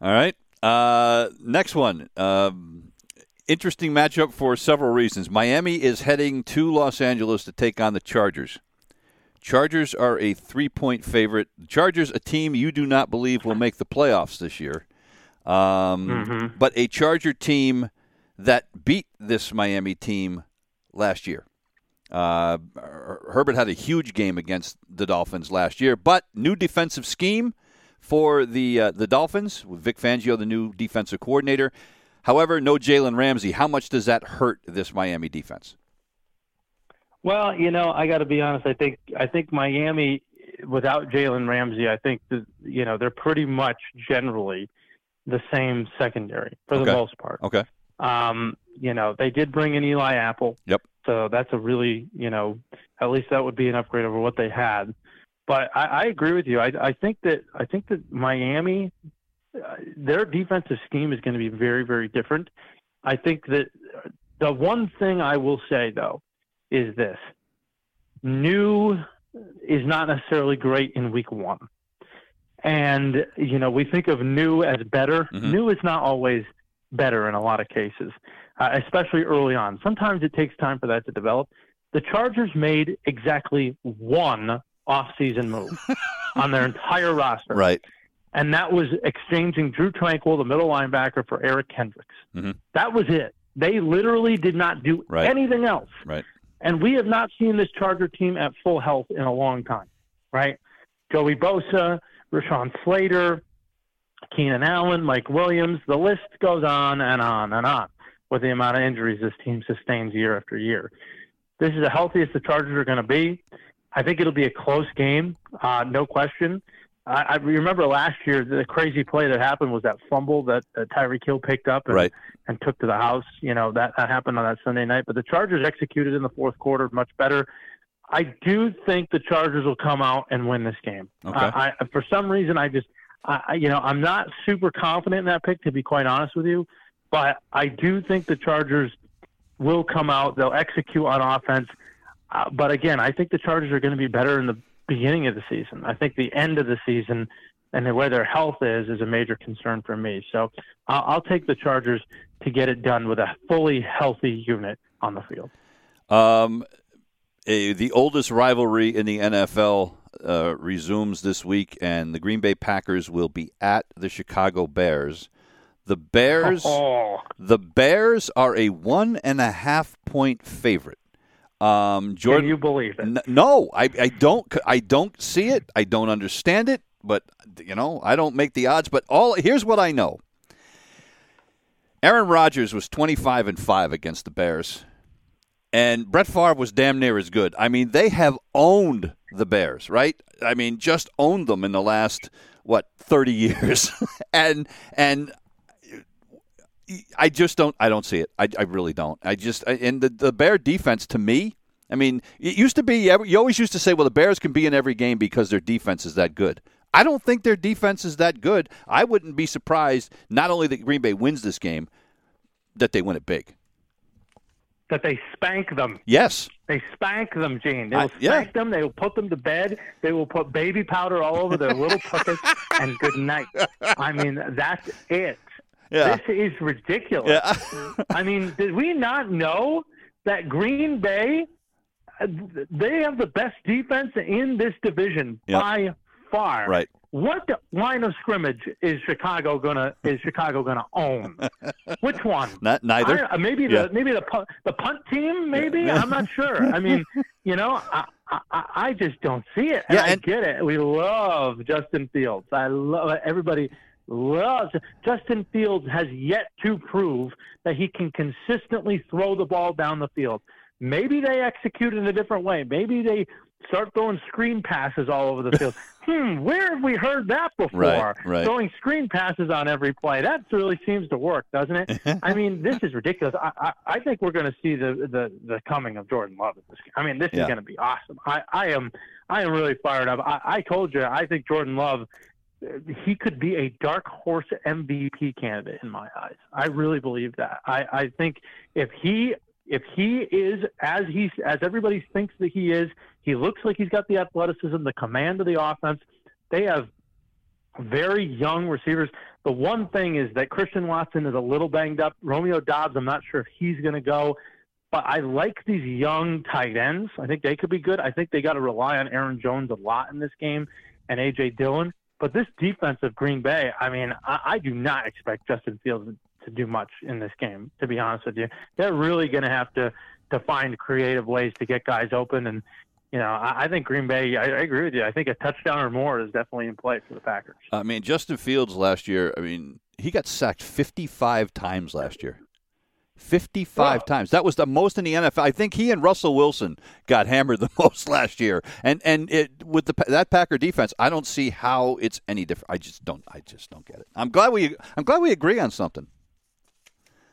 S1: All right. Uh, next one. Uh, interesting matchup for several reasons. Miami is heading to Los Angeles to take on the Chargers. Chargers are a three-point favorite. Chargers, a team you do not believe will make the playoffs this year, um,
S2: mm-hmm.
S1: but a Charger team that beat this Miami team last year. Uh, Herbert had a huge game against the Dolphins last year, but new defensive scheme for the uh, the Dolphins with Vic Fangio, the new defensive coordinator. However, no Jalen Ramsey. How much does that hurt this Miami defense?
S2: Well, you know, I got to be honest. I think I think Miami, without Jalen Ramsey, I think that you know they're pretty much generally the same secondary for
S1: okay.
S2: the most part.
S1: Okay.
S2: Um, you know, they did bring in Eli Apple.
S1: Yep.
S2: So that's a really, you know, at least that would be an upgrade over what they had. But I, I agree with you. I, I think that I think that Miami, uh, their defensive scheme is going to be very, very different. I think that the one thing I will say though is this: new is not necessarily great in week one. And you know, we think of new as better.
S1: Mhm.
S2: New is not always better in a lot of cases, uh, especially early on. Sometimes it takes time for that to develop. The Chargers made exactly one off-season move *laughs* on their entire roster,
S1: Right.
S2: and that was exchanging Drue Tranquill, the middle linebacker, for Eric Kendricks.
S1: Mhm.
S2: That was it. They literally did not do
S1: Right.
S2: anything else.
S1: Right.
S2: And we have not seen this Charger team at full health in a long time, right? Joey Bosa, Rashawn Slater, Keenan Allen, Mike Williams, the list goes on and on and on with the amount of injuries this team sustains year after year. This is the healthiest the Chargers are going to be. I think it'll be a close game, uh, no question. I, I remember last year the crazy play that happened was that fumble that, that Tyreek Hill picked up and,
S1: Right.
S2: and took to the house. You know that that happened on that Sunday night. But the Chargers executed in the fourth quarter much better. I do think the Chargers will come out and win this game.
S1: Okay.
S2: I, I, for some reason, I just, I, I- you know, I'm not super confident in that pick to be quite honest with you, but I do think the Chargers will come out. They'll execute on offense. Uh, but again, I think the Chargers are going to be better in the beginning of the season. I think the end of the season and where their health is is a major concern for me. So I'll, I'll take the Chargers to get it done with a fully healthy unit on the field.
S1: Um, a, the oldest rivalry in the NFL uh, resumes this week, and the Green Bay Packers will be at the Chicago Bears. The Bears, *laughs*
S2: Oh,
S1: the Bears are a one and a half point favorite. Um,
S2: can you believe it?
S1: N- no, I, I don't. I don't see it. I don't understand it. But you know, I don't make the odds. But all here's what I know. Aaron Rodgers was 25 and five against the Bears, and Brett Favre was damn near as good. I mean, they have owned the Bears, right? I mean, just owned them in the last what 30 *laughs* years, and and I just don't. I don't see it. I, I really don't. I just and the the Bear defense to me. I mean, it used to be you always used to say, well, the Bears can be in every game because their defense is that good. I don't think their defense is that good. I wouldn't be surprised not only that Green Bay wins this game, that they win it big.
S2: That they spank them.
S1: Yes.
S2: They spank them, Gene. They
S1: I-
S2: will
S1: yeah.
S2: spank them. They will put them to bed. They will put baby powder all over their little puppets. and good night. *laughs* I mean, that's it.
S1: Yeah.
S2: This is ridiculous.
S1: Yeah. *laughs*
S2: I mean, did we not know that Green Bay, they have the best defense in this division
S1: Yep.
S2: by far.
S1: right.
S2: What line of scrimmage is Chicago gonna is Chicago gonna own? *laughs* Which one?
S1: Not neither.
S2: I, uh, maybe the
S1: Yeah.
S2: maybe the punt, the punt team. Maybe I'm not sure. I mean, *laughs* you know, I, I I just don't see it. And
S1: Yeah,
S2: I get it. We love Justin Fields. I love everybody loves Justin Fields has yet to prove that he can consistently throw the ball down the field. Maybe they execute in a different way. Maybe they start throwing screen passes all over the field. *laughs* hmm, where have we heard that before?
S1: Right, right.
S2: Throwing screen passes on every play. That really seems to work, doesn't it? *laughs* I mean, this is ridiculous. I, I, I think we're going to see the, the, the coming of Jordan Love. I mean, this
S1: Yeah.
S2: is going to be awesome. I, I am I am really fired up. I, I told you, I think Jordan Love, he could be a dark horse MVP candidate in my eyes. I really believe that. I, I think if he if he is as he as everybody thinks that he is, he looks like he's got the athleticism, the command of the offense. They have very young receivers. The one thing is that Christian Watson is a little banged up. Romeo Doubs, I'm not sure if he's going to go. But I like these young tight ends. I think they could be good. I think they got to rely on Aaron Jones a lot in this game and A.J. Dillon. But this defense of Green Bay, I mean, I, I do not expect Justin Fields to do much in this game, to be honest with you. They're really going to have to to find creative ways to get guys open. And, you know, I, I think Green Bay, I, I agree with you. I think a touchdown or more is definitely in play for the Packers.
S1: I mean, Justin Fields last year, I mean, he got sacked 55 times last year. 55
S2: Wow.
S1: times. That was the most in the NFL. I think he and Russell Wilson got hammered the *laughs* most last year. And and it with the that Packer defense, I don't see how it's any different. I just don't I just don't get it. I'm glad we I'm glad we agree on something.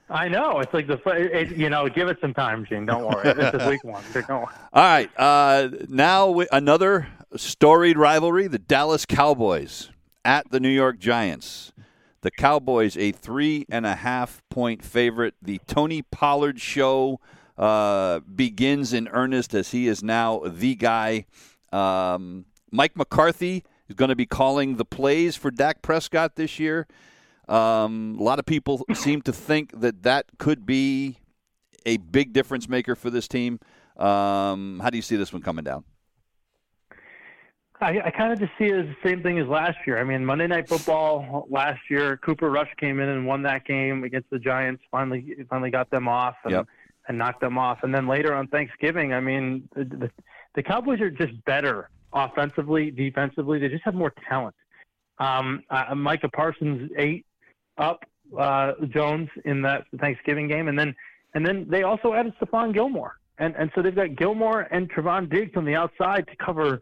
S2: I know. It's like the, it, you know, give it some time, Gene. Don't worry. This is week one. *laughs*
S1: All right. Uh, now we, another storied rivalry: the Dallas Cowboys at the New York Giants. The Cowboys a three and a half point favorite. The Tony Pollard show uh, begins in earnest as he is now the guy. Um, Mike McCarthy is going to be calling the plays for Dak Prescott this year. Um, a lot of people *laughs* seem to think that that could be a big difference maker for this team. Um, how do you see this one coming down?
S2: I, I kind of just see it as the same thing as last year. I mean, Monday Night Football last year, Cooper Rush came in and won that game against the Giants. Finally, finally got them off and,
S1: Yep.
S2: and knocked them off. And then later on Thanksgiving, I mean, the, the, the Cowboys are just better offensively, defensively. They just have more talent. Um, uh, Micah Parsons ate up uh, Jones in that Thanksgiving game, and then and then they also added Stephon Gilmore, and and so they've got Gilmore and Trevon Diggs on the outside to cover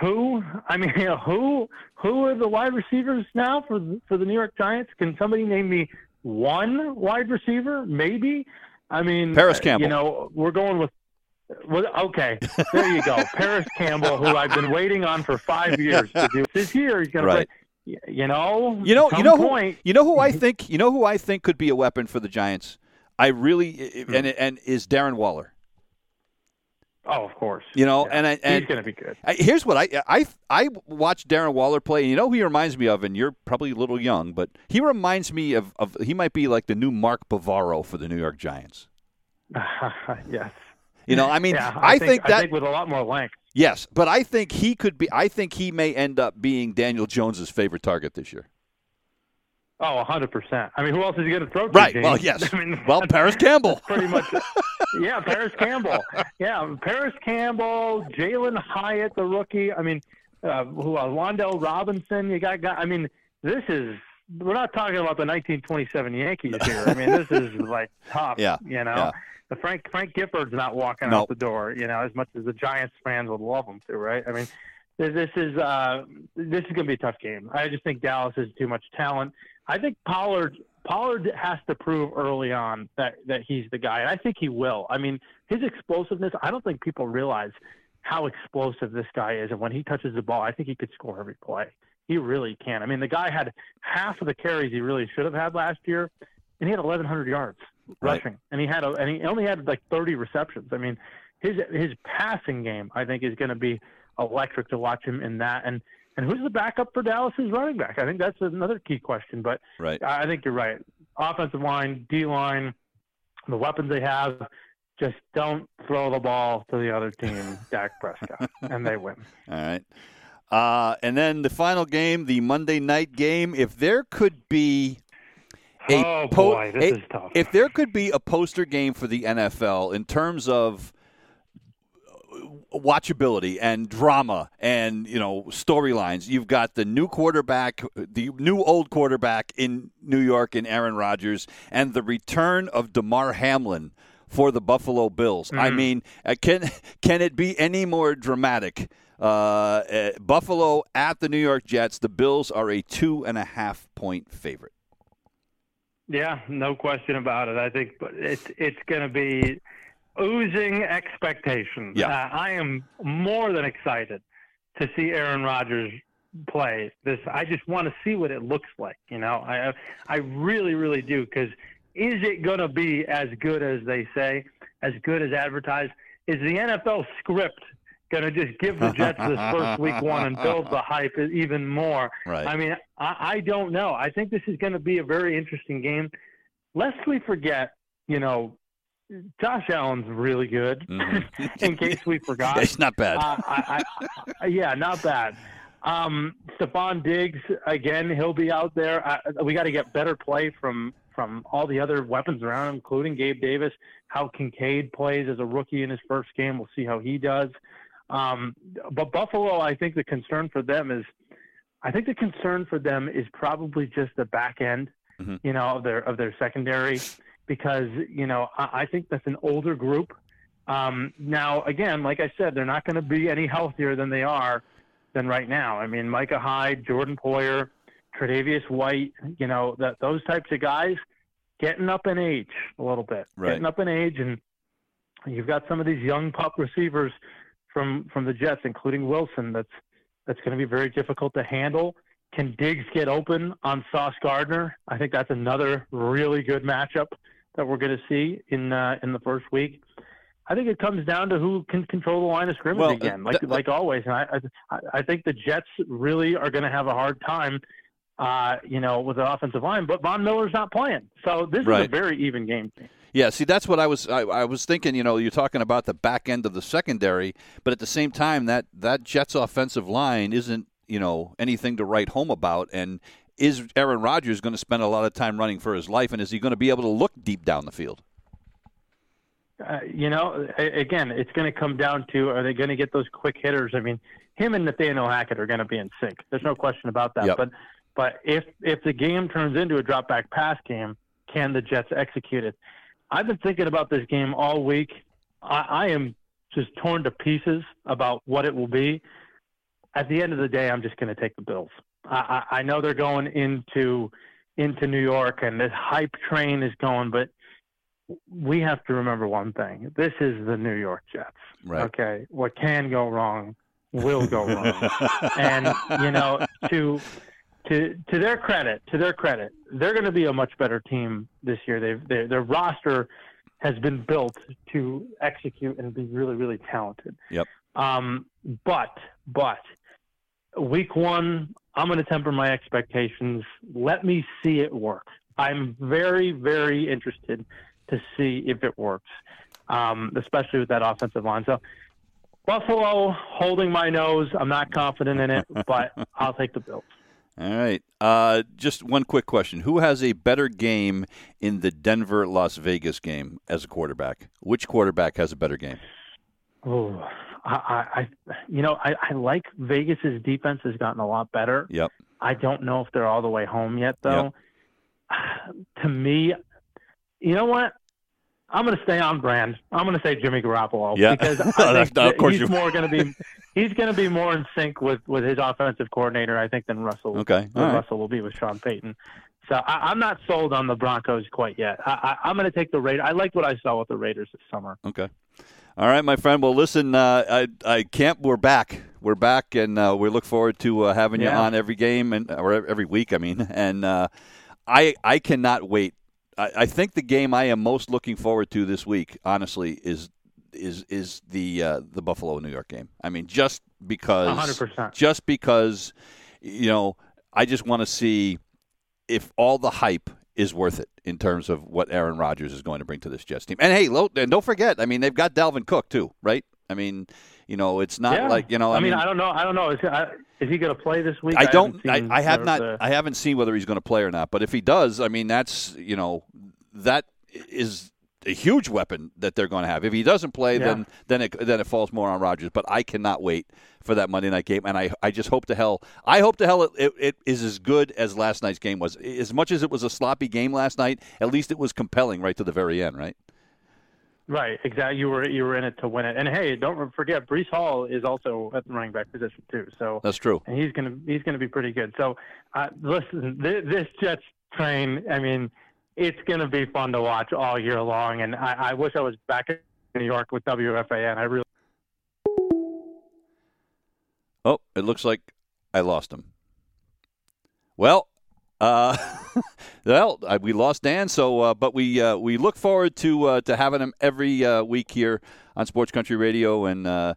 S2: Who? I mean, *laughs* who? Who are the wide receivers now for for the New York Giants? Can somebody name me one wide receiver? Maybe. I mean,
S1: Parris Campbell.
S2: You know, we're going with. Well, okay, there you go. *laughs* Parris Campbell, who I've been waiting on for five years to do this year. He's going
S1: Right.
S2: to play. You know,
S1: You know, you know who, you know who I *laughs* think, you know who I think could be a weapon for the Giants. I really
S2: Hmm.
S1: and and is Darren Waller.
S2: Oh, of course.
S1: You know,
S2: Yeah.
S1: and I and
S2: he's going to be good.
S1: I, here's what I I I watched Darren Waller play. And you know who he reminds me of, and you're probably a little young, but he reminds me of, of he might be like the new Mark Bavaro for the New York Giants. *laughs*
S2: yes.
S1: You know, I mean,
S2: yeah,
S1: I, think, that
S2: I think with a lot more length.
S1: yes, but I think he could be. I think he may end up being Daniel Jones's favorite target this year.
S2: Oh, 100%. I mean, who else is he going to throw to?
S1: Right.
S2: Gene?
S1: Well, yes. *laughs*
S2: I mean,
S1: Well, Parris Campbell.
S2: pretty much. *laughs* Yeah, Parris Campbell. Yeah, Parris Campbell, Jalin Hyatt, the rookie. I mean, uh, who? Uh, Wan'Dale Robinson. You got. got I mean, this is. We're not talking about the 1927 Yankees *laughs* here. I mean, this is like tough.
S1: Yeah,
S2: You know.
S1: yeah.
S2: The Frank Frank Gifford's not walking
S1: No.
S2: out the door, you know, as much as the Giants fans would love him to, right? I mean, this this is uh, this is going to be a tough game. I just think Dallas has too much talent. I think Pollard Pollard has to prove early on that that he's the guy, and I think he will. I mean, his explosiveness. I don't think people realize how explosive this guy is, and when he touches the ball, I think he could score every play. He really can. I mean, the guy had half of the carries he really should have had last year, and he had 1,100 yards
S1: Right.
S2: rushing, and he had a, and he only had like 30 receptions. I mean, his his passing game, I think, is going to be electric to watch him in that. And and who's the backup for Dallas's running back? I think that's another key question. But
S1: Right.
S2: I think you're right. Offensive line, D line, the weapons they have, just don't throw the ball to the other team, *laughs* Dak Prescott, and they win. *laughs*
S1: All right. Uh, and then the final game, the Monday night game. If there could be a
S2: oh
S1: po-
S2: boy, this
S1: a-
S2: is tough.
S1: If there could be a poster game for the NFL in terms of watchability and drama and you know storylines, you've got the new quarterback, the new old quarterback in New York in Aaron Rodgers, and the return of Damar Hamlin for the Buffalo Bills. I
S2: Mm.
S1: mean, uh, can can it be any more dramatic? Uh, uh, Buffalo at the New York Jets. The Bills are a two and a half point favorite.
S2: Yeah, no question about it. I think but it's it's going to be oozing expectation.
S1: Yeah.
S2: Uh, I am more than excited to see Aaron Rodgers play this. I just want to see what it looks like. You know, I I really really do because is it going to be as good as they say, as good as advertised? Is the NFL script going to just give the Jets this first *laughs* week one and build the hype even more?
S1: Right.
S2: I mean, I, I don't know. I think this is going to be a very interesting game. Lest we forget, you know, Josh Allen's really good.
S1: Mhm. *laughs*
S2: in case we forgot,
S1: it's not bad.
S2: uh, I, I, I, yeah, not bad. Um, Stefon Diggs again. He'll be out there. Uh, we got to get better play from from all the other weapons around including Gabe Davis. How Kincaid plays as a rookie in his first game. We'll see how he does. Um, but Buffalo, I think the concern for them is, I think the concern for them is probably just the back end,
S1: Mhm.
S2: you know, of their of their secondary, because you know I, I think that's an older group. Um, now, again, like I said, they're not going to be any healthier than they are than right now. I mean, Micah Hyde, Jordan Poyer, Tre'Davious White, you know, that those types of guys getting up in age a little bit,
S1: Right.
S2: getting up in age, and you've got some of these young pup receivers from from the Jets, including Wilson. That's that's going to be very difficult to handle. Can Diggs get open on Sauce Gardner? I think that's another really good matchup that we're going to see in uh, in the first week. I think it comes down to who can control the line of scrimmage
S1: Well,
S2: again,
S1: uh,
S2: like
S1: th-
S2: like always. And I I, I think the Jets really are going to have a hard time, uh, you know, with the offensive line. But Von Miller's not playing, so this is a very even game.
S1: Yeah, see, that's what I was. I, I was thinking. You know, you're talking about the back end of the secondary, but at the same time, that that Jets offensive line isn't you know anything to write home about. And is Aaron Rodgers going to spend a lot of time running for his life? And is he going to be able to look deep down the field?
S2: Uh, you know, again, it's going to come down to are they going to get those quick hitters? I mean, him and Nathaniel Hackett are going to be in sync. There's no question about that.
S1: Yep.
S2: But but if if the game turns into a drop back pass game, can the Jets execute it? I've been thinking about this game all week. I, I am just torn to pieces about what it will be. at the end of the day, I'm just going to take the Bills. I, I, know they're going into into New York, and this hype train is going, but we have to remember one thing: this is the New York Jets.
S1: Right.
S2: Okay, what can go wrong will go wrong, *laughs* and you know to to to their credit, to their credit, they're going to be a much better team this year. They've their, their roster has been built to execute and be really really talented.
S1: Yep.
S2: Um, but but week one, I'm going to temper my expectations. Let me see it work. I'm very very interested to see if it works, um, especially with that offensive line. So. Buffalo holding my nose. I'm not confident in it, *laughs* but I'll take the Bills.
S1: All right. Uh, just one quick question: Who has a better game in the Denver Las Vegas game as a quarterback? Which quarterback has a better game?
S2: Oh, I, I you know, I, I like Vegas's defense has gotten a lot better.
S1: Yep.
S2: I don't know if they're all the way home yet, though. Yep. *sighs* To me, you know what? I'm going to stay on brand. I'm going to say Jimmy Garoppolo
S1: yeah.
S2: because *laughs* I think
S1: of course
S2: he's
S1: you're...
S2: more going to be he's going to be more in sync with with his offensive coordinator, I think, than Russell.
S1: Okay,
S2: than
S1: right.
S2: Russell will be with Sean Payton. So I, am not sold on the Broncos quite yet. I, I, am going to take the Raiders. I liked what I saw with the Raiders this summer.
S1: Okay. All right, my friend. Well, listen, uh, I, I can't. We're back. We're back, and uh, we look forward to uh, having
S2: yeah.
S1: you on every game and or every week. I mean, and uh, I I cannot wait I, I think the game I am most looking forward to this week, honestly, is is is the uh, the Buffalo New York game. I mean, just because,
S2: 100%.
S1: just because, you know, I just want to see if all the hype is worth it in terms of what Aaron Rodgers is going to bring to this Jets team. And hey, and don't forget, I mean, they've got Dalvin Cook too, right? I mean, you know, it's not
S2: yeah.
S1: like you know.
S2: I,
S1: I
S2: mean,
S1: mean,
S2: I don't know. I don't know. Is, I, is he going to play this week?
S1: I don't. I,
S2: I,
S1: I have not.
S2: The...
S1: I haven't seen whether he's going to play or not. But if he does, I mean, that's you know, that is a huge weapon that they're going to have. If he doesn't play,
S2: Yeah.
S1: then then it then it falls more on Rodgers. But I cannot wait for that Monday night game, and I I just hope to hell I hope to hell it, it, it is as good as last night's game was. As much as it was a sloppy game last night, at least it was compelling right to the very end, right?
S2: Right, exactly. You were you were in it to win it. And hey, don't forget, Breece Hall is also at the running back position too. So
S1: That's true.
S2: and he's gonna he's gonna be pretty good. So uh, listen, this, this Jets train. I mean, it's gonna be fun to watch all year long. And I, I wish I was back in New York with WFAN. I really.
S1: Oh, it looks like I lost him. Well, uh, *laughs* well, uh, we lost Dan, so uh, but we uh, we look forward to uh, to having him every uh, week here on Sports Country Radio, and uh,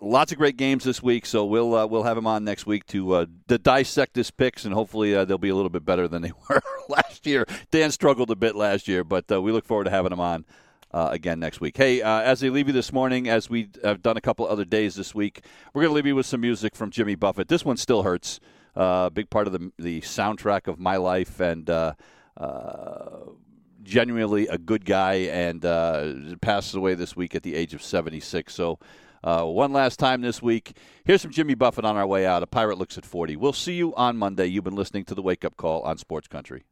S1: lots of great games this week. So we'll uh, we'll have him on next week to uh, to dissect his picks, and hopefully uh, they'll be a little bit better than they *laughs* were last year. Dan struggled a bit last year, but uh, we look forward to having him on uh, again next week. Hey, uh, as I leave you this morning, as we have done a couple other days this week, we're going to leave you with some music from Jimmy Buffett. This one still hurts. Uh, big part of the the soundtrack of my life, and genuinely a good guy, and passes away this week at the age of 76. So. Uh, one last time this week. Here's some Jimmy Buffett on our way out. A pirate looks at 40. We'll see you on Monday. You've been listening to the Wake Up Call on Sports Country.